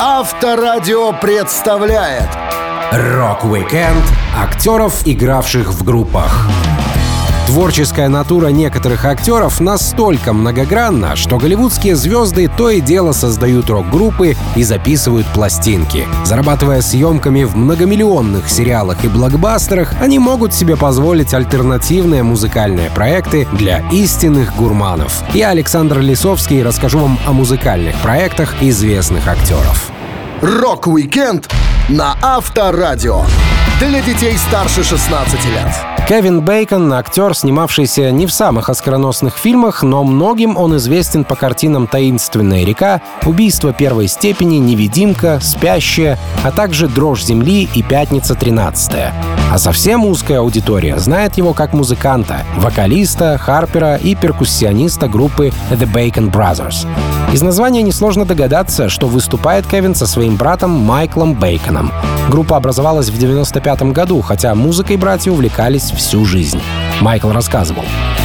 Авторадио представляет Рок-викенд актеров, игравших в группах. Творческая натура некоторых актеров настолько многогранна, что голливудские звезды то и дело создают рок-группы и записывают пластинки. Зарабатывая съемками в многомиллионных сериалах и блокбастерах, они могут себе позволить альтернативные музыкальные проекты для истинных гурманов. Я, Александр Лисовский, расскажу вам о музыкальных проектах известных актеров. Рок-викенд на Авторадио. Для детей старше 16 лет. Кевин Бейкон — актер, снимавшийся не в самых оскароносных фильмах, но многим он известен по картинам «Таинственная река», «Убийство первой степени», «Невидимка», «Спящая», а также «Дрожь земли» и «Пятница 13 А совсем узкая аудитория знает его как музыканта, вокалиста, харпера и перкуссиониста группы The Bacon Brothers. Из названия несложно догадаться, что выступает Кевин со своим братом Майклом Бейконом. Группа образовалась в 95 году, хотя музыкой братья увлекались всю жизнь. Майкл рассказывал.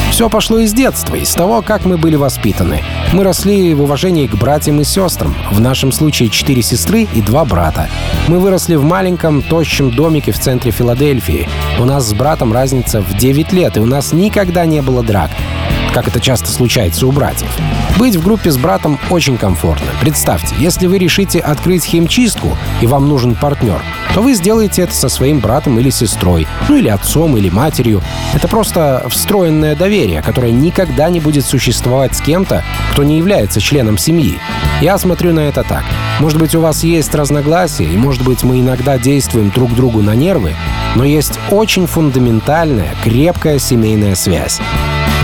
Все пошло из детства, из того, как мы были воспитаны. Мы росли в уважении к братьям и сестрам. В нашем случае четыре сестры и два брата. Мы выросли в маленьком, тощем домике в центре Филадельфии. У нас с братом разница в 9 лет, и у нас никогда не было драк как это часто случается у братьев. Быть в группе с братом очень комфортно. Представьте, если вы решите открыть химчистку и вам нужен партнер, то вы сделаете это со своим братом или сестрой, ну или отцом или матерью. Это просто встроенное доверие, которое никогда не будет существовать с кем-то, кто не является членом семьи. Я смотрю на это так. Может быть, у вас есть разногласия, и может быть, мы иногда действуем друг другу на нервы, но есть очень фундаментальная, крепкая семейная связь.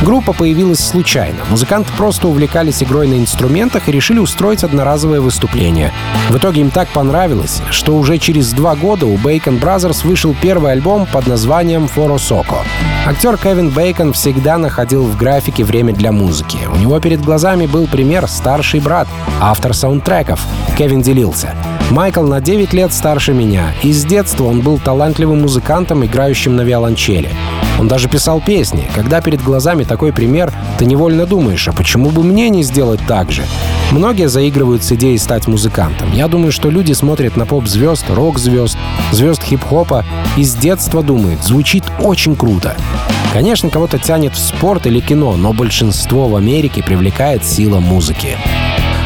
Группа появилась случайно. Музыканты просто увлекались игрой на инструментах и решили устроить одноразовое выступление. В итоге им так понравилось, что уже через два года у Bacon Brothers вышел первый альбом под названием «Форо Соко». Актер Кевин Бейкон всегда находил в графике время для музыки. У него перед глазами был пример старший брат, автор саундтреков. Кевин делился. Майкл на 9 лет старше меня, и с детства он был талантливым музыкантом, играющим на виолончели. Он даже писал песни. Когда перед глазами такой пример, ты невольно думаешь, а почему бы мне не сделать так же? Многие заигрывают с идеей стать музыкантом. Я думаю, что люди смотрят на поп-звезд, рок-звезд, звезд хип-хопа и с детства думают, звучит очень круто. Конечно, кого-то тянет в спорт или кино, но большинство в Америке привлекает сила музыки.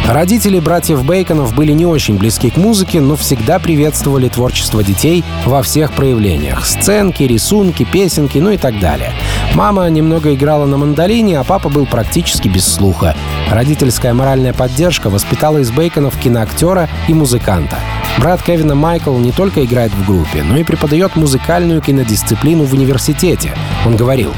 Родители братьев Бейконов были не очень близки к музыке, но всегда приветствовали творчество детей во всех проявлениях. Сценки, рисунки, песенки, ну и так далее. Мама немного играла на мандолине, а папа был практически без слуха. Родительская моральная поддержка воспитала из Бейконов киноактера и музыканта. Брат Кевина Майкл не только играет в группе, но и преподает музыкальную кинодисциплину в университете. Он говорил,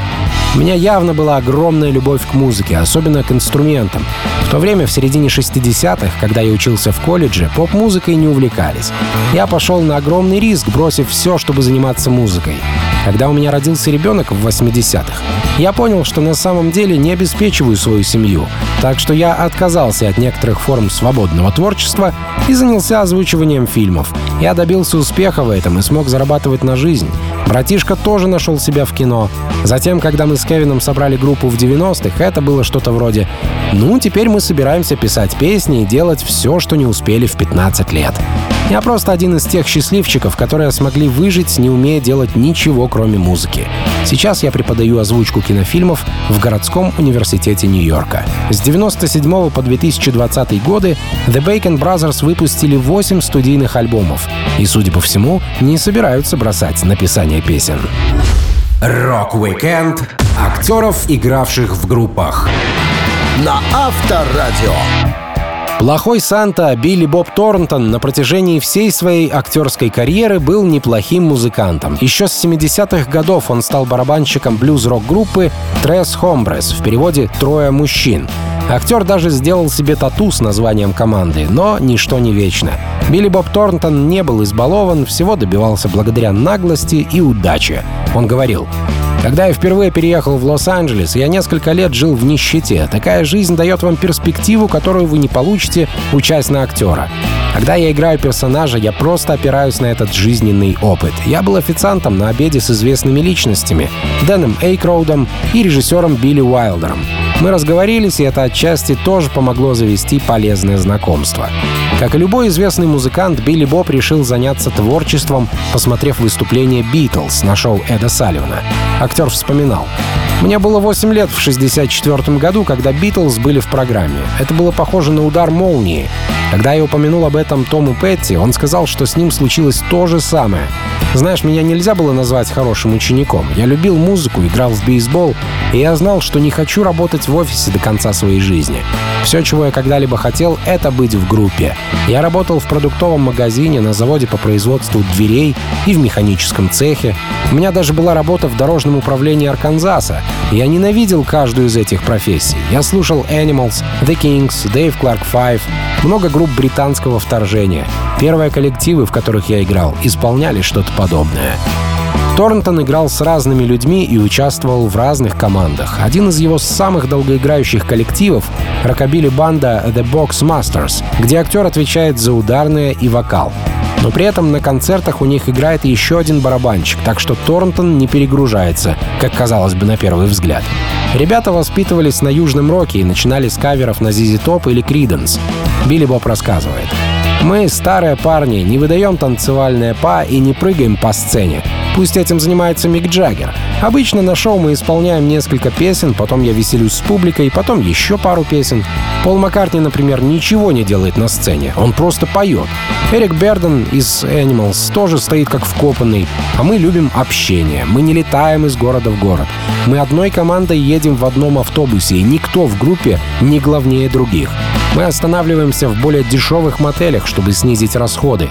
у меня явно была огромная любовь к музыке, особенно к инструментам. В то время, в середине 60-х, когда я учился в колледже, поп-музыкой не увлекались. Я пошел на огромный риск, бросив все, чтобы заниматься музыкой. Когда у меня родился ребенок в 80-х, я понял, что на самом деле не обеспечиваю свою семью, так что я отказался от некоторых форм свободного творчества и занялся озвучиванием фильмов. Я добился успеха в этом и смог зарабатывать на жизнь. Братишка тоже нашел себя в кино. Затем, когда мы с Кевином собрали группу в 90-х, это было что-то вроде «Ну, теперь мы собираемся писать песни и делать все, что не успели в 15 лет». Я просто один из тех счастливчиков, которые смогли выжить, не умея делать ничего, кроме музыки. Сейчас я преподаю озвучку кинофильмов в городском университете Нью-Йорка. С 97 по 2020 годы The Bacon Brothers выпустили 8 студийных альбомов и, судя по всему, не собираются бросать написание песен. Рок-викенд актеров, игравших в группах. На Авторадио. Плохой Санта Билли Боб Торнтон на протяжении всей своей актерской карьеры был неплохим музыкантом. Еще с 70-х годов он стал барабанщиком блюз-рок-группы Tres Hombres, в переводе «Трое мужчин». Актер даже сделал себе тату с названием команды, но ничто не вечно. Билли Боб Торнтон не был избалован, всего добивался благодаря наглости и удаче. Он говорил, когда я впервые переехал в Лос-Анджелес, я несколько лет жил в нищете. Такая жизнь дает вам перспективу, которую вы не получите, учась на актера. Когда я играю персонажа, я просто опираюсь на этот жизненный опыт. Я был официантом на обеде с известными личностями — Дэном Эйкроудом и режиссером Билли Уайлдером. Мы разговорились, и это отчасти тоже помогло завести полезное знакомство. Как и любой известный музыкант, Билли Боб решил заняться творчеством, посмотрев выступление «Битлз» на шоу Эда Салливана. Актер вспоминал. Мне было 8 лет в 64 году, когда «Битлз» были в программе. Это было похоже на удар молнии. Когда я упомянул об этом Тому Петти, он сказал, что с ним случилось то же самое. Знаешь, меня нельзя было назвать хорошим учеником. Я любил музыку, играл в бейсбол, и я знал, что не хочу работать в офисе до конца своей жизни. Все, чего я когда-либо хотел, это быть в группе. Я работал в продуктовом магазине, на заводе по производству дверей и в механическом цехе. У меня даже была работа в дорожном управлении Арканзаса. Я ненавидел каждую из этих профессий. Я слушал Animals, The Kings, Dave Clark Five, много групп британского вторжения. Первые коллективы, в которых я играл, исполняли что-то подобное. Торнтон играл с разными людьми и участвовал в разных командах. Один из его самых долгоиграющих коллективов — рокобили-банда The Box Masters, где актер отвечает за ударные и вокал. Но при этом на концертах у них играет еще один барабанщик, так что Торнтон не перегружается, как казалось бы на первый взгляд. Ребята воспитывались на Южном Роке и начинали с каверов на ZZ Top или Creedence. Билли Боб рассказывает. «Мы, старые парни, не выдаем танцевальные па и не прыгаем по сцене. Пусть этим занимается Мик Джаггер. Обычно на шоу мы исполняем несколько песен, потом я веселюсь с публикой, потом еще пару песен. Пол Маккартни, например, ничего не делает на сцене, он просто поет. Эрик Берден из Animals тоже стоит как вкопанный, а мы любим общение. Мы не летаем из города в город. Мы одной командой едем в одном автобусе, и никто в группе не главнее других. Мы останавливаемся в более дешевых мотелях, чтобы снизить расходы.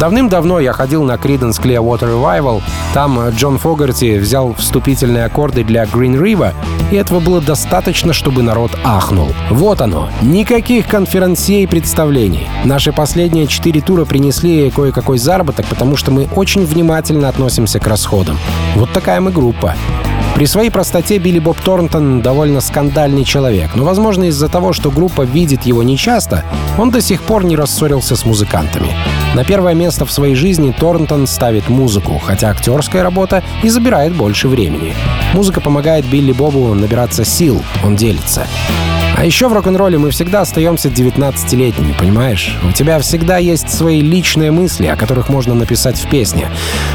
Давным-давно я ходил на Creedence Clearwater Revival. Там Джон Фогарти взял вступительные аккорды для Green River, и этого было достаточно, чтобы народ ахнул. Вот оно. Никаких конференций и представлений. Наши последние четыре тура принесли кое-какой заработок, потому что мы очень внимательно относимся к расходам. Вот такая мы группа. При своей простоте Билли Боб Торнтон довольно скандальный человек, но, возможно, из-за того, что группа видит его нечасто, он до сих пор не рассорился с музыкантами. На первое место в своей жизни Торнтон ставит музыку, хотя актерская работа и забирает больше времени. Музыка помогает Билли Бобу набираться сил, он делится. А еще в рок-н-ролле мы всегда остаемся 19-летними, понимаешь? У тебя всегда есть свои личные мысли, о которых можно написать в песне.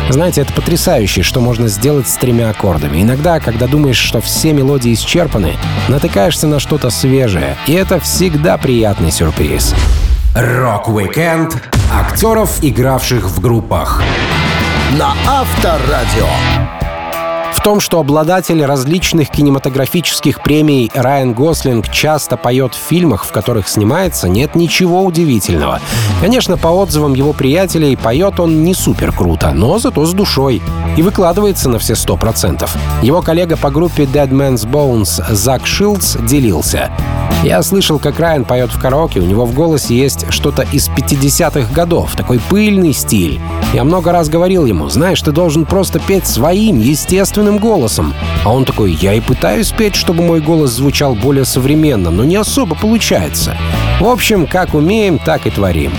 Знаете, это потрясающе, что можно сделать с тремя аккордами. Иногда, когда думаешь, что все мелодии исчерпаны, натыкаешься на что-то свежее, и это всегда приятный сюрприз. Рок-викенд актеров, игравших в группах. На Авторадио. В том, что обладатель различных кинематографических премий Райан Гослинг часто поет в фильмах, в которых снимается, нет ничего удивительного. Конечно, по отзывам его приятелей, поет он не супер круто, но зато с душой. И выкладывается на все сто процентов. Его коллега по группе Dead Man's Bones Зак Шилдс делился. Я слышал, как Райан поет в караоке, у него в голосе есть что-то из 50-х годов, такой пыльный стиль. Я много раз говорил ему, знаешь, ты должен просто петь своим, естественным голосом. А он такой, я и пытаюсь петь, чтобы мой голос звучал более современно, но не особо получается. В общем, как умеем, так и творим.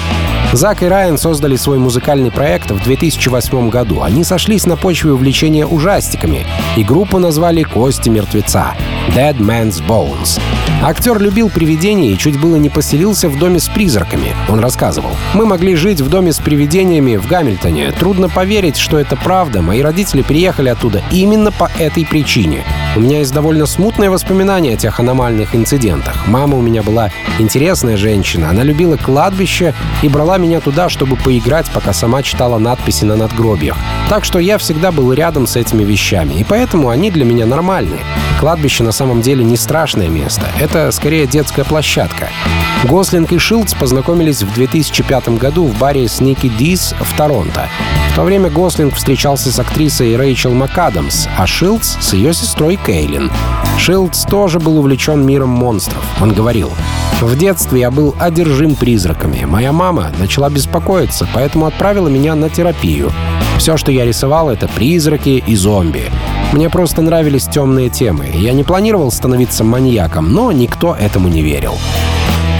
Зак и Райан создали свой музыкальный проект в 2008 году. Они сошлись на почве увлечения ужастиками, и группу назвали «Кости мертвеца» — Dead Man's Bones. Актер любил привидения и чуть было не поселился в доме с призраками. Он рассказывал. «Мы могли жить в доме с привидениями в Гамильтоне. Трудно поверить, что это правда. Мои родители приехали оттуда именно по этой причине. У меня есть довольно смутные воспоминания о тех аномальных инцидентах. Мама у меня была интересная женщина. Она любила кладбище и брала меня туда, чтобы поиграть, пока сама читала надписи на надгробиях. Так что я всегда был рядом с этими вещами, и поэтому они для меня нормальные. Кладбище на самом деле не страшное место. Это скорее детская площадка. Гослинг и Шилдс познакомились в 2005 году в баре Sneaky D's в Торонто. В то время Гослинг встречался с актрисой Рэйчел МакАдамс, а Шилдс с ее сестрой Кейлин. Шилдс тоже был увлечен миром монстров. Он говорил, «В детстве я был одержим призраками. Моя мама начала беспокоиться, поэтому отправила меня на терапию. Все, что я рисовал, это призраки и зомби. Мне просто нравились темные темы. Я не планировал становиться маньяком, но никто этому не верил.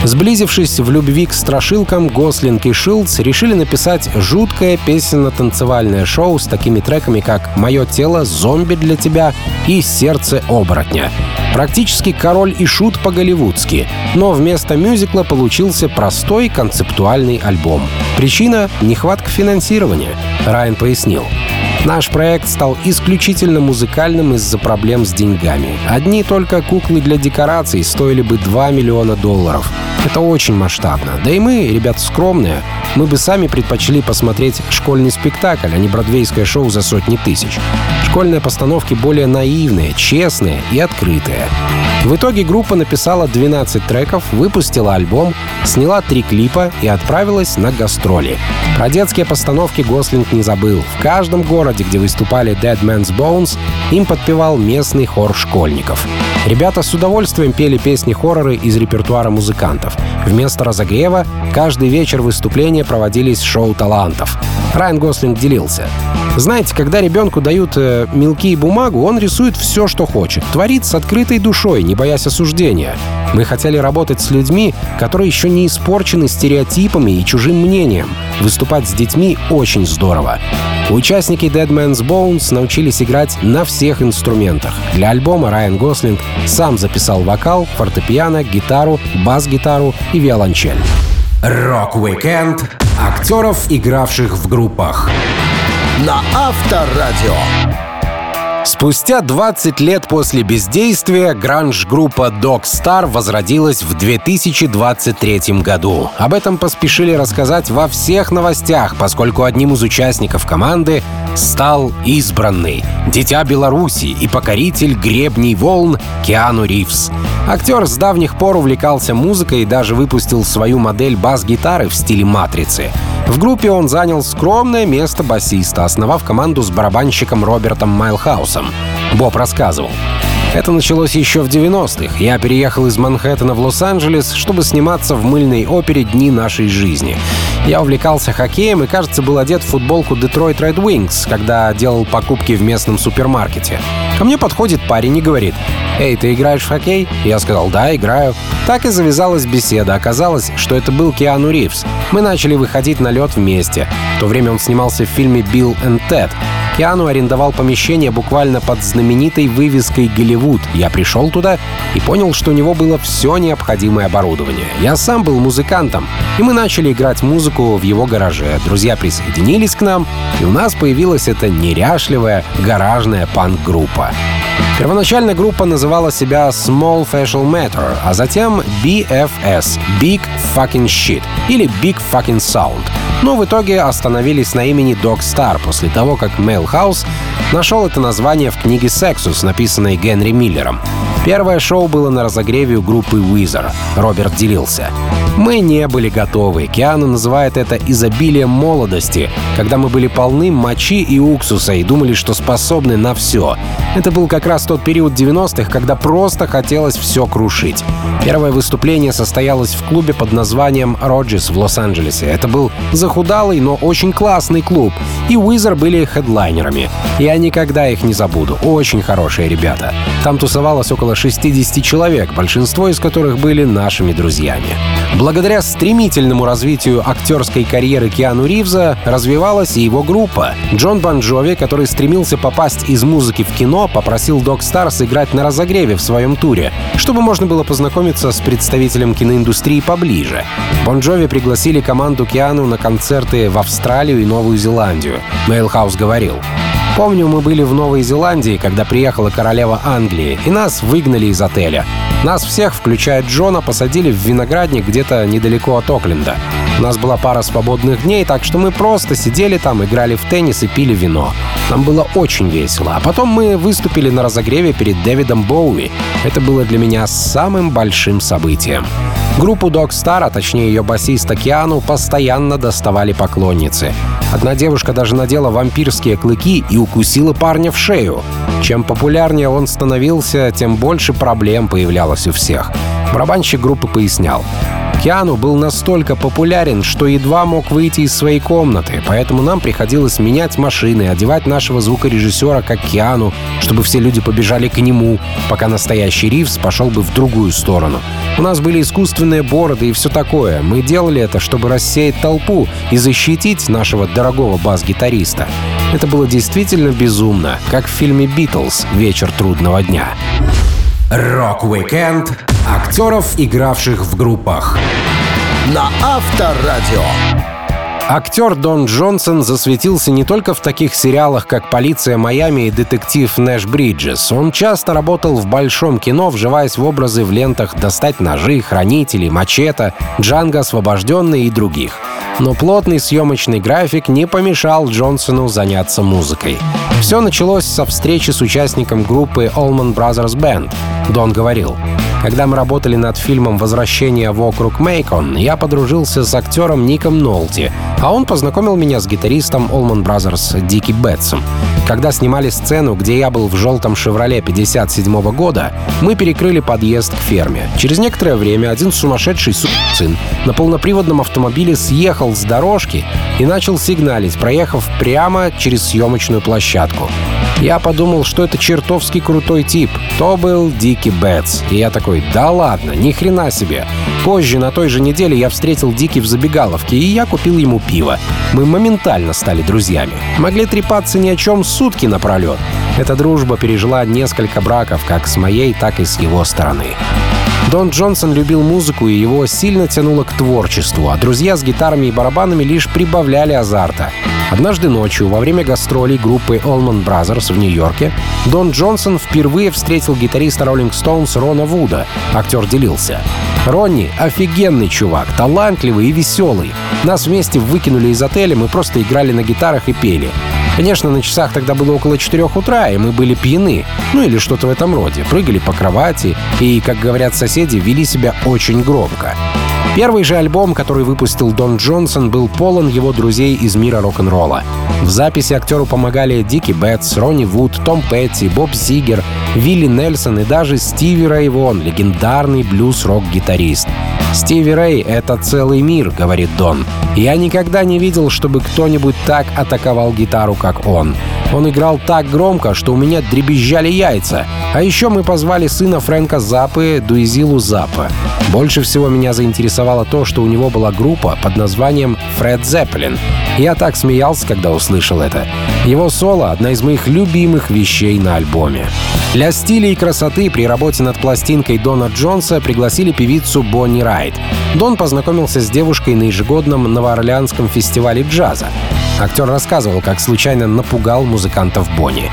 Сблизившись в любви к страшилкам, Гослинг и Шилдс решили написать жуткое песенно-танцевальное шоу с такими треками, как «Мое тело», «Зомби для тебя» и «Сердце оборотня». Практически король и шут по-голливудски, но вместо мюзикла получился простой концептуальный альбом. Причина — нехватка финансирования, Райан пояснил. Наш проект стал исключительно музыкальным из-за проблем с деньгами. Одни только куклы для декораций стоили бы 2 миллиона долларов. Это очень масштабно. Да и мы, ребята скромные, мы бы сами предпочли посмотреть школьный спектакль, а не бродвейское шоу за сотни тысяч. Школьные постановки более наивные, честные и открытые. В итоге группа написала 12 треков, выпустила альбом, сняла три клипа и отправилась на гастроли. Про детские постановки Гослинг не забыл. В каждом городе, где выступали Dead Man's Bones, им подпевал местный хор школьников. Ребята с удовольствием пели песни-хорроры из репертуара музыкантов. Вместо разогрева каждый вечер выступления проводились шоу талантов. Райан Гослинг делился. Знаете, когда ребенку дают э, мелки и бумагу, он рисует все, что хочет. Творит с открытой душой, не боясь осуждения. Мы хотели работать с людьми, которые еще не испорчены стереотипами и чужим мнением. Выступать с детьми очень здорово. Участники Dead Man's Bones научились играть на всех инструментах. Для альбома Райан Гослинг сам записал вокал, фортепиано, гитару, бас-гитару и виолончель. Рок-викенд актеров, игравших в группах. На Авторадио. Спустя 20 лет после бездействия гранж-группа Dogstar возродилась в 2023 году. Об этом поспешили рассказать во всех новостях, поскольку одним из участников команды стал избранный дитя Бейрута и покоритель гребней волн Киану Ривз. Актер с давних пор увлекался музыкой и даже выпустил свою модель бас-гитары в стиле «Матрицы». В группе он занял скромное место басиста, основав команду с барабанщиком Робертом Майлхаусом. Боб рассказывал. Это началось еще в 90-х. Я переехал из Манхэттена в Лос-Анджелес, чтобы сниматься в мыльной опере «Дни нашей жизни». Я увлекался хоккеем и, кажется, был одет в футболку Detroit Red Wings, когда делал покупки в местном супермаркете. Ко мне подходит парень и говорит, «Эй, ты играешь в хоккей?» Я сказал, «Да, играю». Так и завязалась беседа. Оказалось, что это был Киану Ривз. Мы начали выходить на лед вместе. В то время он снимался в фильме «Билл и Тед». Киану арендовал помещение буквально под знаменитой вывеской «Голливуд». Я пришел туда и понял, что у него было все необходимое оборудование. Я сам был музыкантом, и мы начали играть музыку в его гараже. Друзья присоединились к нам, и у нас появилась эта неряшливая гаражная панк-группа. Первоначально группа называла себя Small Facial Matter, а затем BFS — Big Fucking Shit или Big Fucking Sound. Но в итоге остановились на имени Dog Star после того, как House нашел это название в книге Sexus, написанной Генри Миллером. Первое шоу было на разогреве у группы Weezer. Роберт делился. Мы не были готовы. Киану называет это изобилием молодости, когда мы были полны мочи и уксуса и думали, что способны на все. Это был как раз тот период 90-х, когда просто хотелось все крушить. Первое выступление состоялось в клубе под названием «Роджес» в Лос-Анджелесе. Это был захудалый, но очень классный клуб. И Уизер были хедлайнерами. Я никогда их не забуду. Очень хорошие ребята. Там тусовалось около 60 человек, большинство из которых были нашими друзьями. Благодаря стремительному развитию актерской карьеры Киану Ривза развивалась и его группа. Джон Бон Джови, который стремился попасть из музыки в кино, попросил Dogstar играть на разогреве в своем туре, чтобы можно было познакомиться с представителем киноиндустрии поближе. Бон Джови пригласили команду Киану на концерты в Австралию и Новую Зеландию. Мейлхаус говорил, Помню, мы были в Новой Зеландии, когда приехала королева Англии, и нас выгнали из отеля. Нас всех, включая Джона, посадили в виноградник где-то недалеко от Окленда. У нас была пара свободных дней, так что мы просто сидели там, играли в теннис и пили вино. Нам было очень весело. А потом мы выступили на разогреве перед Дэвидом Боуи. Это было для меня самым большим событием. Группу Dog Star, а точнее ее басиста Киану, постоянно доставали поклонницы. Одна девушка даже надела вампирские клыки и укусила парня в шею. Чем популярнее он становился, тем больше проблем появлялось у всех. Барабанщик группы пояснял. Киану был настолько популярен, что едва мог выйти из своей комнаты, поэтому нам приходилось менять машины, одевать нашего звукорежиссера как Киану, чтобы все люди побежали к нему, пока настоящий Ривз пошел бы в другую сторону. У нас были искусственные бороды и все такое. Мы делали это, чтобы рассеять толпу и защитить нашего дорогого бас-гитариста. Это было действительно безумно, как в фильме «Битлз. Вечер трудного дня». Рок-викенд актеров, игравших в группах. На Авторадио. Актер Дон Джонсон засветился не только в таких сериалах, как «Полиция Майами» и «Детектив Нэш Бриджес». Он часто работал в большом кино, вживаясь в образы в лентах «Достать ножи», «Хранители», «Мачете», «Джанго освобожденный» и других. Но плотный съемочный график не помешал Джонсону заняться музыкой. Все началось со встречи с участником группы Allman Brothers Band. Дон говорил, когда мы работали над фильмом «Возвращение вокруг Мейкон», я подружился с актером Ником Нолти, а он познакомил меня с гитаристом Allman Brothers Дики Бетсом. Когда снимали сцену, где я был в желтом «Шевроле» 57 года, мы перекрыли подъезд к ферме. Через некоторое время один сумасшедший сын на полноприводном автомобиле съехал с дорожки и начал сигналить, проехав прямо через съемочную площадку. Я подумал, что это чертовски крутой тип. То был Дики Бэтс. И я такой, да ладно, ни хрена себе. Позже, на той же неделе, я встретил Дики в забегаловке, и я купил ему пиво. Мы моментально стали друзьями. Могли трепаться ни о чем сутки напролет. Эта дружба пережила несколько браков, как с моей, так и с его стороны. Дон Джонсон любил музыку, и его сильно тянуло к творчеству, а друзья с гитарами и барабанами лишь прибавляли азарта. Однажды ночью, во время гастролей группы Allman Brothers в Нью-Йорке, Дон Джонсон впервые встретил гитариста Rolling Stones Рона Вуда. Актер делился. «Ронни — офигенный чувак, талантливый и веселый. Нас вместе выкинули из отеля, мы просто играли на гитарах и пели. Конечно, на часах тогда было около 4 утра, и мы были пьяны. Ну или что-то в этом роде. Прыгали по кровати и, как говорят соседи, вели себя очень громко. Первый же альбом, который выпустил Дон Джонсон, был полон его друзей из мира рок-н-ролла. В записи актеру помогали Дики Бетс, Ронни Вуд, Том Петти, Боб Зигер, Вилли Нельсон и даже Стиви Рейвон, легендарный блюз-рок-гитарист. «Стиви Рэй — это целый мир», — говорит Дон. «Я никогда не видел, чтобы кто-нибудь так атаковал гитару, как он. Он играл так громко, что у меня дребезжали яйца. А еще мы позвали сына Фрэнка Запы, Дуизилу Запа. Больше всего меня заинтересовало то, что у него была группа под названием «Фред Зеппелин». Я так смеялся, когда услышал это. Его соло — одна из моих любимых вещей на альбоме. Для стиля и красоты при работе над пластинкой Дона Джонса пригласили певицу Бонни Райт. Дон познакомился с девушкой на ежегодном новоорлеанском фестивале джаза. Актер рассказывал, как случайно напугал музыкантов Бонни.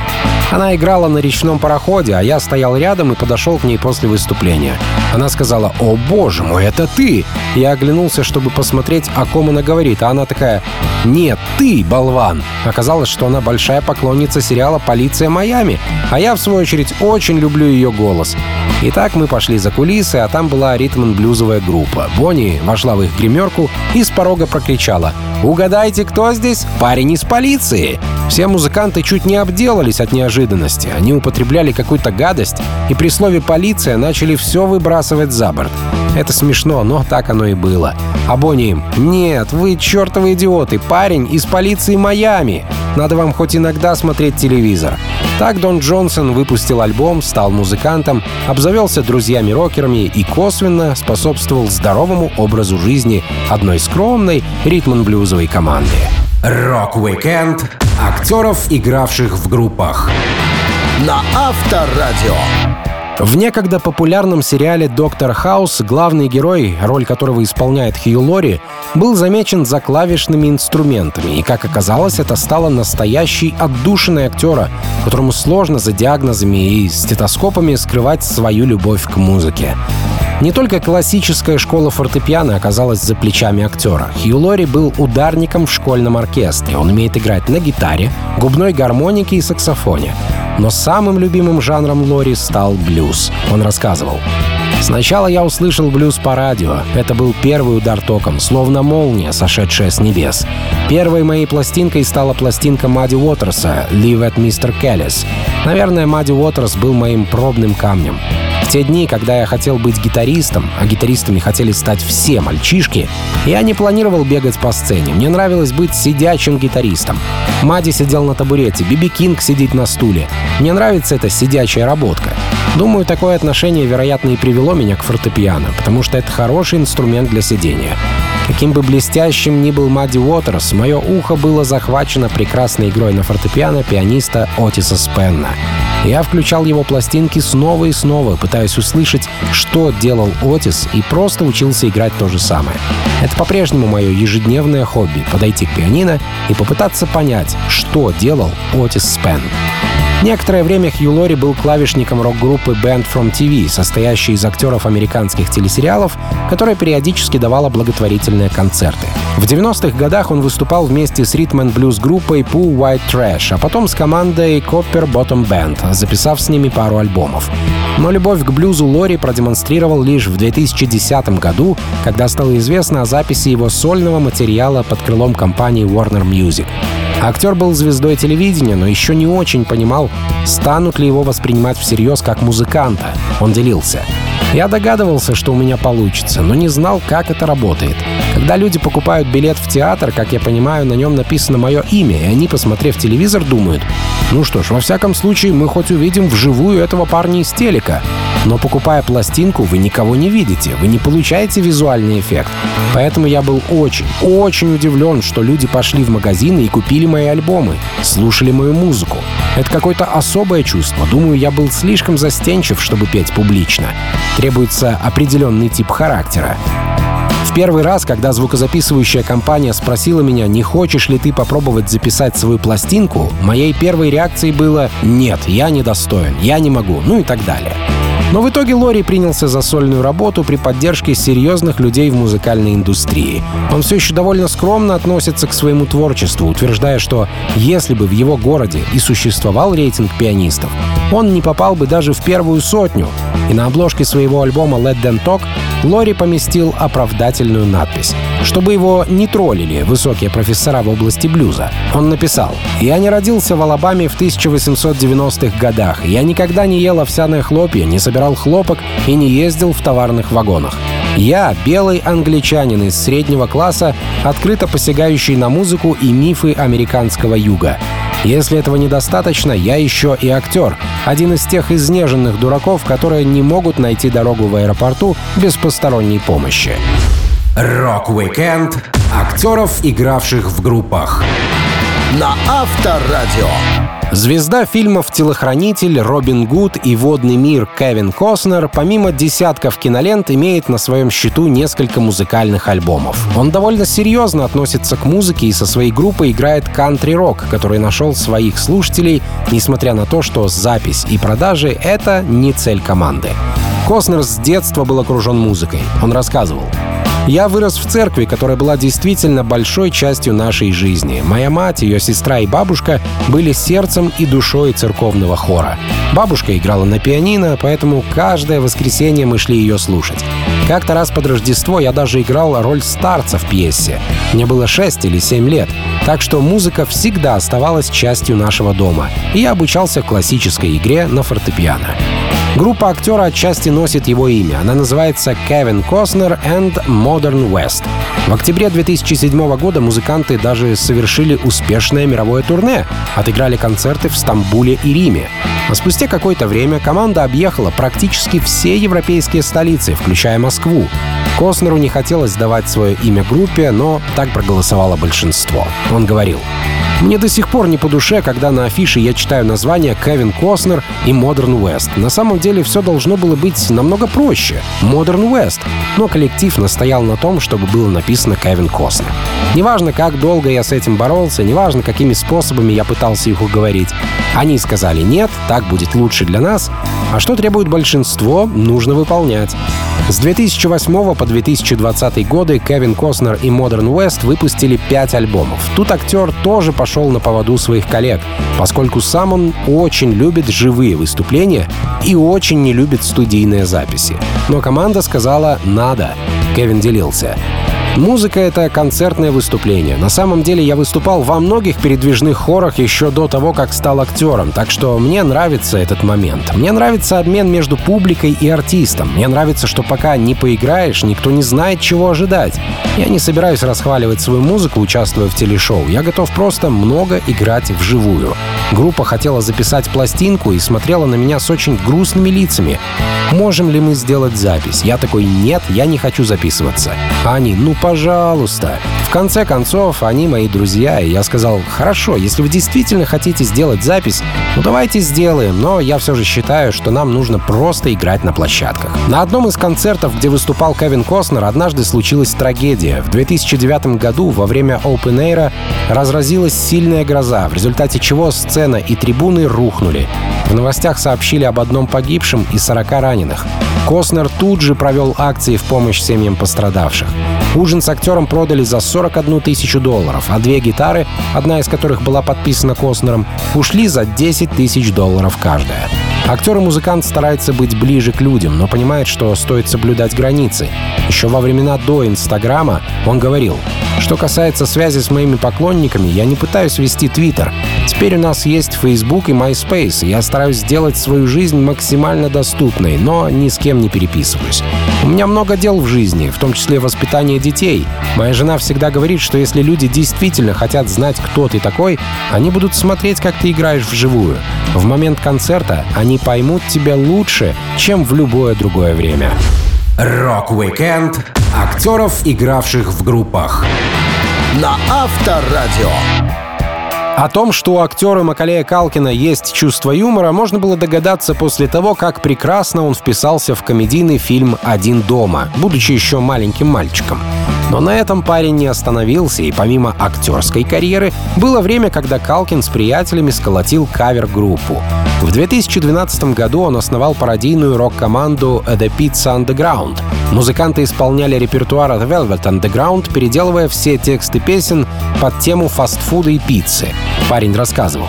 Она играла на речном пароходе, а я стоял рядом и подошел к ней после выступления. Она сказала «О боже мой, это ты!» Я оглянулся, чтобы посмотреть, о ком она говорит, а она такая «Нет, ты, болван!» Оказалось, что она большая поклонница сериала «Полиция Майами», а я, в свою очередь, очень люблю ее голос. Итак, мы пошли за кулисы, а там была ритм-блюзовая группа. Бонни вошла в их гримерку и с порога прокричала «Угадайте, кто здесь? Парень из полиции!» Все музыканты чуть не обделались от неожиданности. Они употребляли какую-то гадость и при слове «полиция» начали все выбрасывать за борт. Это смешно, но так оно и было. А Бонни им «Нет, вы чертовы идиоты, парень из полиции Майами! Надо вам хоть иногда смотреть телевизор». Так Дон Джонсон выпустил альбом, стал музыкантом, обзавелся друзьями-рокерами и косвенно способствовал здоровому образу жизни одной скромной ритм-блюзовой команды. Рок-викенд актеров, игравших в группах. На Авторадио. В некогда популярном сериале «Доктор Хаус» главный герой, роль которого исполняет Хью Лори, был замечен за клавишными инструментами, и, как оказалось, это стало настоящей отдушиной актера, которому сложно за диагнозами и стетоскопами скрывать свою любовь к музыке. Не только классическая школа фортепиано оказалась за плечами актера. Хью Лори был ударником в школьном оркестре. Он умеет играть на гитаре, губной гармонике и саксофоне. Но самым любимым жанром Лори стал блюз. Он рассказывал. Сначала я услышал блюз по радио. Это был первый удар током, словно молния, сошедшая с небес. Первой моей пластинкой стала пластинка Мадди Уотерса «Live at Mr. Kelly's». Наверное, Мадди Уотерс был моим пробным камнем. В те дни, когда я хотел быть гитаристом, а гитаристами хотели стать все мальчишки, я не планировал бегать по сцене. Мне нравилось быть сидячим гитаристом. Мади сидел на табурете, Биби Кинг сидит на стуле. Мне нравится эта сидячая работка. Думаю, такое отношение, вероятно, и привело меня к фортепиано, потому что это хороший инструмент для сидения. Каким бы блестящим ни был Мадди Уотерс, мое ухо было захвачено прекрасной игрой на фортепиано пианиста Отиса Спенна. Я включал его пластинки снова и снова, пытаясь услышать, что делал Отис, и просто учился играть то же самое. Это по-прежнему мое ежедневное хобби — подойти к пианино и попытаться понять, что делал Отис Спен. Некоторое время Хью Лори был клавишником рок-группы Band From TV, состоящей из актеров американских телесериалов, которая периодически давала благотворительные концерты. В 90-х годах он выступал вместе с ритм блюз группой Pooh White Trash, а потом с командой Copper Bottom Band, записав с ними пару альбомов. Но любовь к блюзу Лори продемонстрировал лишь в 2010 году, когда стало известно о записи его сольного материала под крылом компании Warner Music. Актер был звездой телевидения, но еще не очень понимал, станут ли его воспринимать всерьез как музыканта. Он делился. Я догадывался, что у меня получится, но не знал, как это работает. Когда люди покупают билет в театр, как я понимаю, на нем написано мое имя, и они, посмотрев телевизор, думают, ну что ж, во всяком случае, мы хоть увидим вживую этого парня из телека. Но покупая пластинку, вы никого не видите, вы не получаете визуальный эффект. Поэтому я был очень, очень удивлен, что люди пошли в магазины и купили мои альбомы, слушали мою музыку. Это какое-то особое чувство. Думаю, я был слишком застенчив, чтобы петь публично. Требуется определенный тип характера. В первый раз, когда звукозаписывающая компания спросила меня, не хочешь ли ты попробовать записать свою пластинку, моей первой реакцией было «нет, я недостоин, я не могу», ну и так далее. Но в итоге Лори принялся за сольную работу при поддержке серьезных людей в музыкальной индустрии. Он все еще довольно скромно относится к своему творчеству, утверждая, что если бы в его городе и существовал рейтинг пианистов, он не попал бы даже в первую сотню. И на обложке своего альбома Let Them Talk Лори поместил оправдательную надпись. Чтобы его не троллили высокие профессора в области блюза, он написал «Я не родился в Алабаме в 1890-х годах. Я никогда не ел овсяное хлопья, не собирал хлопок и не ездил в товарных вагонах. Я, белый англичанин из среднего класса, открыто посягающий на музыку и мифы американского юга. Если этого недостаточно, я еще и актер. Один из тех изнеженных дураков, которые не могут найти дорогу в аэропорту без посторонней помощи. Рок-викенд актеров, игравших в группах. На Авторадио. Звезда фильмов «Телохранитель», «Робин Гуд» и «Водный мир» Кевин Костнер помимо десятков кинолент имеет на своем счету несколько музыкальных альбомов. Он довольно серьезно относится к музыке и со своей группой играет кантри-рок, который нашел своих слушателей, несмотря на то, что запись и продажи — это не цель команды. Костнер с детства был окружен музыкой. Он рассказывал. Я вырос в церкви, которая была действительно большой частью нашей жизни. Моя мать, ее сестра и бабушка были сердцем и душой церковного хора. Бабушка играла на пианино, поэтому каждое воскресенье мы шли ее слушать. Как-то раз под Рождество я даже играл роль старца в пьесе. Мне было 6 или 7 лет, так что музыка всегда оставалась частью нашего дома, и я обучался классической игре на фортепиано. Группа актера отчасти носит его имя. Она называется Кевин Костнер and Modern West. В октябре 2007 года музыканты даже совершили успешное мировое турне, отыграли концерты в Стамбуле и Риме. А спустя какое-то время команда объехала практически все европейские столицы, включая Москву. Костнеру не хотелось давать свое имя группе, но так проголосовало большинство. Он говорил, мне до сих пор не по душе, когда на афише я читаю названия Кевин Костнер и Modern West. На самом деле все должно было быть намного проще. Modern West. Но коллектив настоял на том, чтобы было написано Кевин Костнер. Неважно, как долго я с этим боролся, неважно, какими способами я пытался их уговорить. Они сказали «нет, так будет лучше для нас», а что требует большинство, нужно выполнять. С 2008 по 2020 годы Кевин Костнер и Modern West выпустили пять альбомов. Тут актер тоже пошел на поводу своих коллег, поскольку сам он очень любит живые выступления и очень не любит студийные записи. Но команда сказала «надо». Кевин делился. Музыка — это концертное выступление. На самом деле я выступал во многих передвижных хорах еще до того, как стал актером, так что мне нравится этот момент. Мне нравится обмен между публикой и артистом. Мне нравится, что пока не поиграешь, никто не знает, чего ожидать. Я не собираюсь расхваливать свою музыку, участвуя в телешоу. Я готов просто много играть вживую. Группа хотела записать пластинку и смотрела на меня с очень грустными лицами. Можем ли мы сделать запись? Я такой, нет, я не хочу записываться. А они, ну пожалуйста. В конце концов, они мои друзья, и я сказал, хорошо, если вы действительно хотите сделать запись, ну давайте сделаем, но я все же считаю, что нам нужно просто играть на площадках. На одном из концертов, где выступал Кевин Костнер, однажды случилась трагедия. В 2009 году во время Open Air разразилась сильная гроза, в результате чего сцена и трибуны рухнули. В новостях сообщили об одном погибшем и 40 раненых. Костнер тут же провел акции в помощь семьям пострадавших. Ужин с актером продали за 41 тысячу долларов, а две гитары, одна из которых была подписана Костнером, ушли за 10 тысяч долларов каждая. Актер и музыкант старается быть ближе к людям, но понимает, что стоит соблюдать границы. Еще во времена до Инстаграма он говорил, что касается связи с моими поклонниками, я не пытаюсь вести Твиттер. Теперь у нас есть Facebook и MySpace, и я стараюсь сделать свою жизнь максимально доступной, но ни с кем не переписываюсь. У меня много дел в жизни, в том числе воспитание детей. Моя жена всегда говорит, что если люди действительно хотят знать, кто ты такой, они будут смотреть, как ты играешь вживую. В момент концерта они поймут тебя лучше, чем в любое другое время. Рок-викенд актеров, игравших в группах. На Авторадио. О том, что у актера Макалея Калкина есть чувство юмора, можно было догадаться после того, как прекрасно он вписался в комедийный фильм «Один дома», будучи еще маленьким мальчиком. Но на этом парень не остановился, и помимо актерской карьеры, было время, когда Калкин с приятелями сколотил кавер-группу. В 2012 году он основал пародийную рок-команду The Pizza Underground. Музыканты исполняли репертуар The Velvet Underground, переделывая все тексты песен под тему фастфуда и пиццы. Парень рассказывал.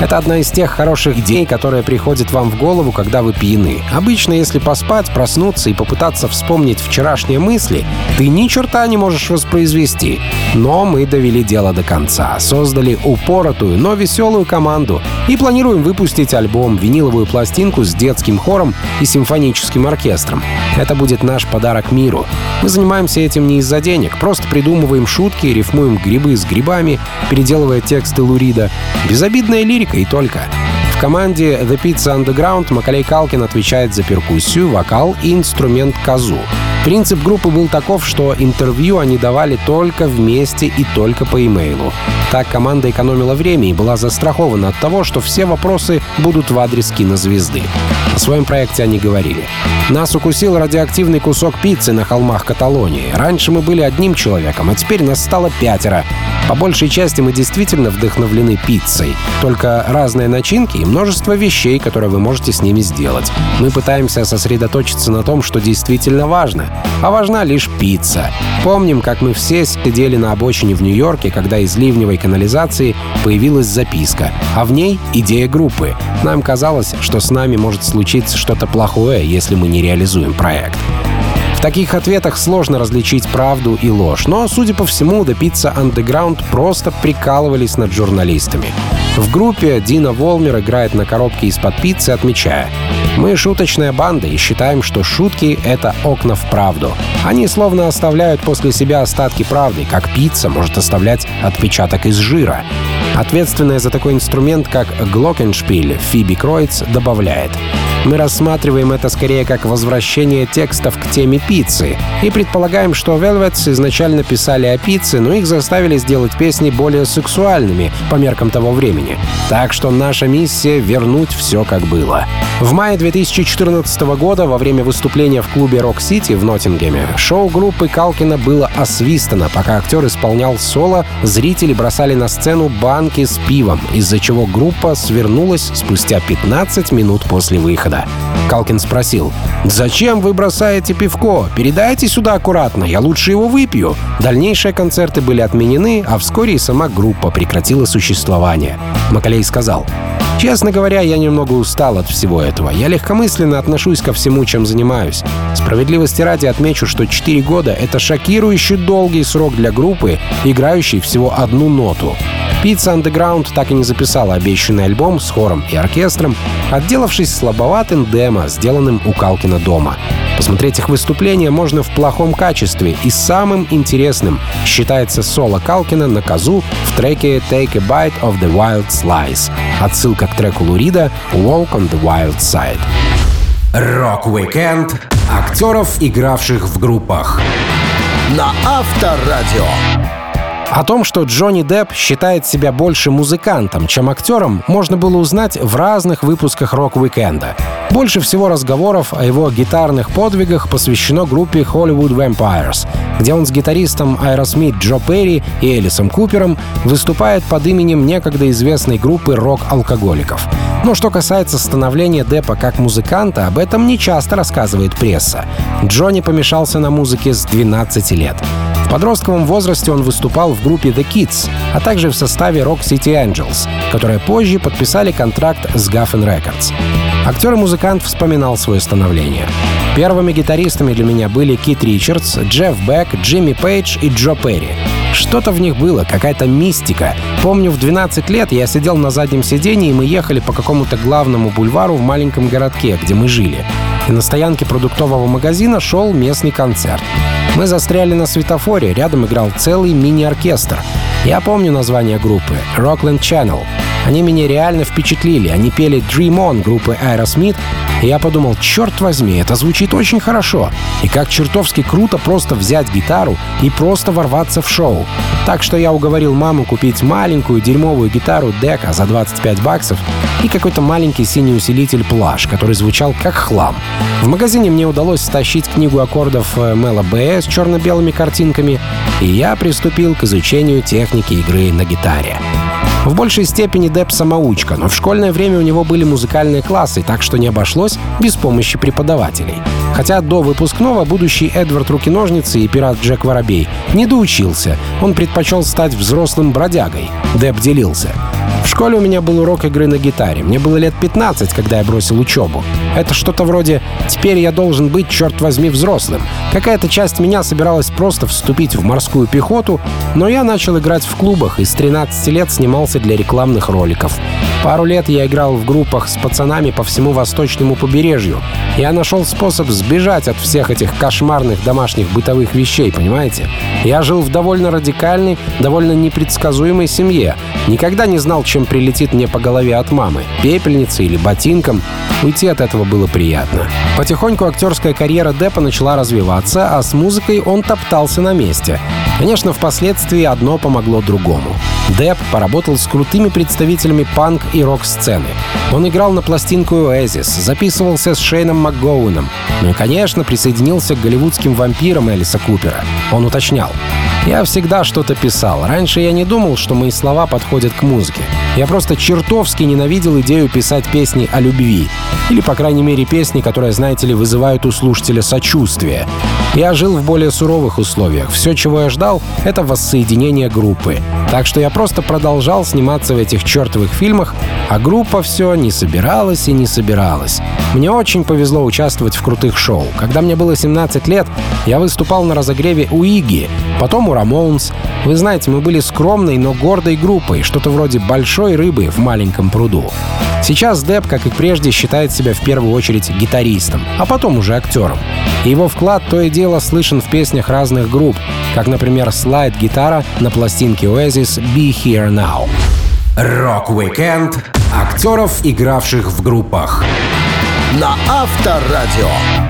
Это одна из тех хороших идей, которая приходит вам в голову, когда вы пьяны. Обычно, если поспать, проснуться и попытаться вспомнить вчерашние мысли, ты ни черта не можешь воспроизвести. Но мы довели дело до конца, создали упоротую, но веселую команду и планируем выпустить альбом, виниловую пластинку с детским хором и симфоническим оркестром. Это будет наш подарок миру. Мы занимаемся этим не из-за денег, просто придумываем шутки, рифмуем грибы с грибами, переделывая тексты Лурида. Безобидная лирика и только. В команде The Pizza Underground Макалей Калкин отвечает за перкуссию, вокал и инструмент казу. Принцип группы был таков, что интервью они давали только вместе и только по имейлу. Так команда экономила время и была застрахована от того, что все вопросы будут в адрес кинозвезды. О своем проекте они говорили. Нас укусил радиоактивный кусок пиццы на холмах Каталонии. Раньше мы были одним человеком, а теперь нас стало пятеро. По большей части мы действительно вдохновлены пиццей. Только разные начинки и множество вещей, которые вы можете с ними сделать. Мы пытаемся сосредоточиться на том, что действительно важно. А важна лишь пицца. Помним, как мы все сидели на обочине в Нью-Йорке, когда из ливневой канализации появилась записка, а в ней идея группы. Нам казалось, что с нами может случиться что-то плохое, если мы не реализуем проект. В таких ответах сложно различить правду и ложь, но, судя по всему, The Pizza Underground просто прикалывались над журналистами. В группе Дина Волмер играет на коробке из-под пиццы, отмечая «Мы шуточная банда и считаем, что шутки — это окна в правду. Они словно оставляют после себя остатки правды, как пицца может оставлять отпечаток из жира». Ответственная за такой инструмент, как глокеншпиль, Фиби Кройц добавляет мы рассматриваем это скорее как возвращение текстов к теме пиццы и предполагаем, что Velvets изначально писали о пицце, но их заставили сделать песни более сексуальными по меркам того времени. Так что наша миссия — вернуть все как было. В мае 2014 года во время выступления в клубе City в Ноттингеме шоу группы Калкина было освистано, пока актер исполнял соло, зрители бросали на сцену банки с пивом, из-за чего группа свернулась спустя 15 минут после выхода. Калкин спросил, «Зачем вы бросаете пивко? Передайте сюда аккуратно, я лучше его выпью». Дальнейшие концерты были отменены, а вскоре и сама группа прекратила существование. Макалей сказал, Честно говоря, я немного устал от всего этого. Я легкомысленно отношусь ко всему, чем занимаюсь. Справедливости ради отмечу, что 4 года — это шокирующий долгий срок для группы, играющей всего одну ноту. Pizza Underground так и не записала обещанный альбом с хором и оркестром, отделавшись слабоватым демо, сделанным у Калкина дома. Посмотреть их выступление можно в плохом качестве, и самым интересным считается соло Калкина на казу в треке «Take a Bite of the Wild Slice». Отсылка к треку Лу Рида «Walk on the Wild Side». Рок-викенд актеров, игравших в группах. На Авторадио. О том, что Джонни Депп считает себя больше музыкантом, чем актером, можно было узнать в разных выпусках рок-уикенда. Больше всего разговоров о его гитарных подвигах посвящено группе Hollywood Vampires, где он с гитаристом Aerosmith Джо Перри и Элисом Купером выступает под именем некогда известной группы рок-алкоголиков. Но что касается становления Деппа как музыканта, об этом не часто рассказывает пресса. Джонни помешался на музыке с 12 лет. В подростковом возрасте он выступал в группе The Kids, а также в составе Rock City Angels, которые позже подписали контракт с Guffin Records. Актер и музыкант вспоминал свое становление. Первыми гитаристами для меня были Кит Ричардс, Джефф Бек, Джимми Пейдж и Джо Перри. Что-то в них было, какая-то мистика. Помню, в 12 лет я сидел на заднем сидении, и мы ехали по какому-то главному бульвару в маленьком городке, где мы жили. И на стоянке продуктового магазина шел местный концерт. Мы застряли на светофоре, рядом играл целый мини-оркестр. Я помню название группы — Rockland Channel. Они меня реально впечатлили. Они пели Dream On группы Aerosmith, и я подумал, черт возьми, это звучит очень хорошо. И как чертовски круто просто взять гитару и просто ворваться в шоу. Так что я уговорил маму купить маленькую дерьмовую гитару Дека за 25 баксов и какой-то маленький синий усилитель плаш, который звучал как хлам. В магазине мне удалось стащить книгу аккордов э, Мэла Б с черно-белыми картинками, и я приступил к изучению техники игры на гитаре. В большей степени Депп самоучка, но в школьное время у него были музыкальные классы, так что не обошлось без помощи преподавателей. Хотя до выпускного будущий Эдвард Руки-ножницы и пират Джек Воробей не доучился. Он предпочел стать взрослым бродягой. Депп делился. В школе у меня был урок игры на гитаре. Мне было лет 15, когда я бросил учебу. Это что-то вроде «теперь я должен быть, черт возьми, взрослым». Какая-то часть меня собиралась просто вступить в морскую пехоту, но я начал играть в клубах и с 13 лет снимался для рекламных роликов. Пару лет я играл в группах с пацанами по всему восточному побережью. Я нашел способ сбежать от всех этих кошмарных домашних бытовых вещей, понимаете? Я жил в довольно радикальной, довольно непредсказуемой семье. Никогда не знал, чем прилетит мне по голове от мамы. Пепельницей или ботинком. Уйти от этого было приятно. Потихоньку актерская карьера Деппа начала развиваться, а с музыкой он топтался на месте. Конечно, впоследствии одно помогло другому. Депп поработал с крутыми представителями панк и рок-сцены. Он играл на пластинку Oasis, записывался с Шейном МакГоуэном, ну и, конечно, присоединился к голливудским вампирам Элиса Купера. Он уточнял. Я всегда что-то писал. Раньше я не думал, что мои слова подходят к музыке. Я просто чертовски ненавидел идею писать песни о любви. Или, по крайней мере, песни, которые, знаете ли, вызывают у слушателя сочувствие. Я жил в более суровых условиях. Все, чего я ждал, — это воссоединение группы. Так что я просто продолжал сниматься в этих чертовых фильмах, а группа все не собиралась и не собиралась. Мне очень повезло участвовать в крутых шоу. Когда мне было 17 лет, я выступал на разогреве у Иги, потом у Рамоунс. Вы знаете, мы были скромной, но гордой группой, что-то вроде большой рыбы в маленьком пруду. Сейчас Депп, как и прежде, считает себя в первую очередь гитаристом, а потом уже актером. И его вклад то и дело слышен в песнях разных групп, как, например, слайд-гитара на пластинке Oasis «Be Here Now». Рок-викенд актеров, игравших в группах. На Авторадио.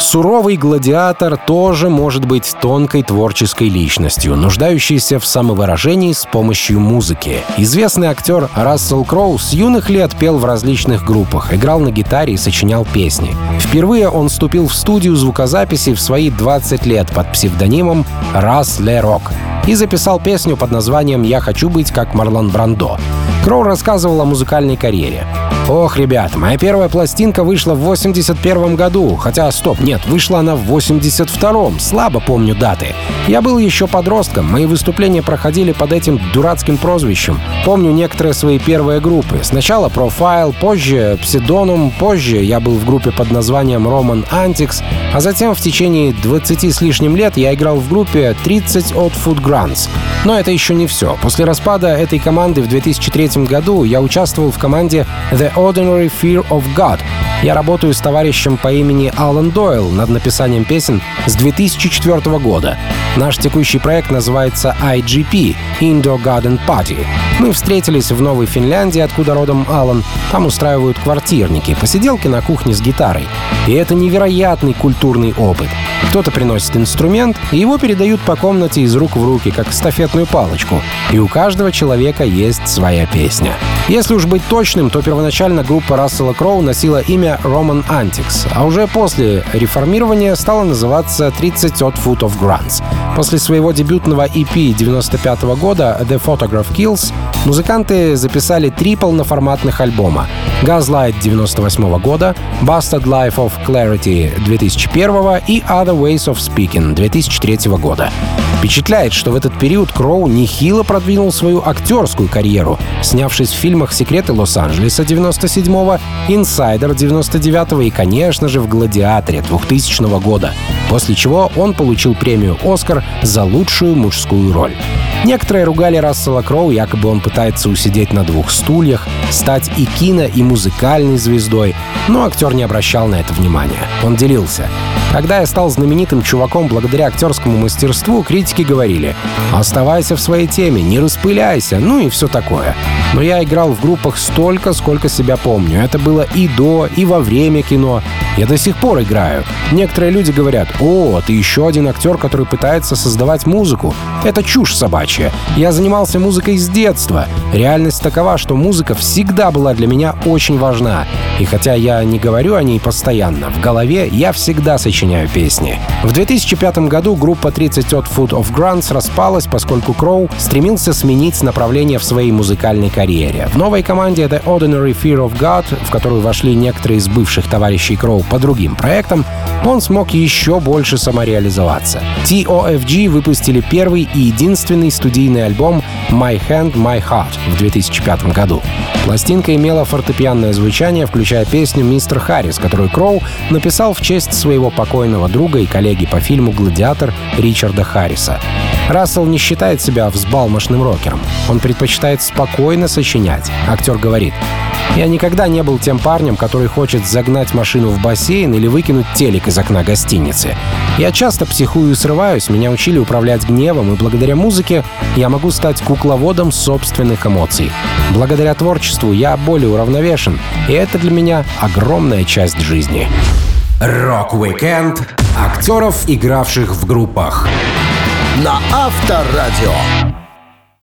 Суровый гладиатор тоже может быть тонкой творческой личностью, нуждающейся в самовыражении с помощью музыки. Известный актер Рассел Кроу с юных лет пел в различных группах, играл на гитаре и сочинял песни. Впервые он вступил в студию звукозаписи в свои 20 лет под псевдонимом Расс Ле Рок и записал песню под названием «Я хочу быть как Марлон Брандо». Кроу рассказывал о музыкальной карьере. Ох, ребят, моя первая пластинка вышла в 81 году. Хотя, стоп, нет, вышла она в 82-м. Слабо помню даты. Я был еще подростком. Мои выступления проходили под этим дурацким прозвищем. Помню некоторые свои первые группы. Сначала Profile, позже Pseudonymous, позже я был в группе под названием Roman Antics, а затем в течение 20 с лишним лет я играл в группе 30 от Food Grants. Но это еще не все. После распада этой команды в 2003 году я участвовал в команде The Ordinary Fear of God. Я работаю с товарищем по имени Алан Дойл над написанием песен с 2004 года. Наш текущий проект называется IGP — Indoor Garden Party. Мы встретились в Новой Финляндии, откуда родом Алан. Там устраивают квартирники, посиделки на кухне с гитарой. И это невероятный культурный опыт. Кто-то приносит инструмент, и его передают по комнате из рук в руки, как эстафетную палочку. И у каждого человека есть своя песня. Если уж быть точным, то первоначально группа Рассела Кроу носила имя Roman Antics, а уже после реформирования стала называться 30 от Foot of Grants. После своего дебютного EP 95 года The Photograph Kills музыканты записали три полноформатных альбома Gaslight 98 года, Busted Life of Clarity 2001 и Other Ways of Speaking 2003 года. Впечатляет, что в этот период Кроу нехило продвинул свою актерскую карьеру, снявшись в фильмах «Секреты Лос-Анджелеса» 97-го, «Инсайдер» 99-го и, конечно же, в «Гладиаторе» 2000 года, после чего он получил премию «Оскар» за лучшую мужскую роль. Некоторые ругали Рассела Кроу, якобы он пытается усидеть на двух стульях, стать и кино, и музыкальной звездой, но актер не обращал на это внимания. Он делился. Когда я стал знаменитым чуваком благодаря актерскому мастерству, критики говорили «Оставайся в своей теме, не распыляйся», ну и все такое. Но я играл в группах столько, сколько себя помню. Это было и до, и во время кино. Я до сих пор играю. Некоторые люди говорят «О, ты еще один актер, который пытается создавать музыку». Это чушь собачья. Я занимался музыкой с детства. Реальность такова, что музыка всегда была для меня очень важна. И хотя я не говорю о ней постоянно, в голове я всегда сочиняю песни. В 2005 году группа 30 от Foot of Grants распалась, поскольку Кроу стремился сменить направление в своей музыкальной карьере. В новой команде The Ordinary Fear of God, в которую вошли некоторые из бывших товарищей Кроу по другим проектам, он смог еще больше самореализоваться. TOFG выпустили первый и единственный студийный альбом My Hand, My Heart в 2005 году. Пластинка имела фортепианное звучание, включая песню «Мистер Харрис», которую Кроу написал в честь своего покойного друга и коллеги по фильму «Гладиатор» Ричарда Харриса. Рассел не считает себя взбалмошным рокером. Он предпочитает спокойно сочинять. Актер говорит, я никогда не был тем парнем, который хочет загнать машину в бассейн или выкинуть телек из окна гостиницы. Я часто психую и срываюсь, меня учили управлять гневом, и благодаря музыке я могу стать кукловодом собственных эмоций. Благодаря творчеству я более уравновешен, и это для меня огромная часть жизни. Рок-викенд актеров, игравших в группах. На Авторадио.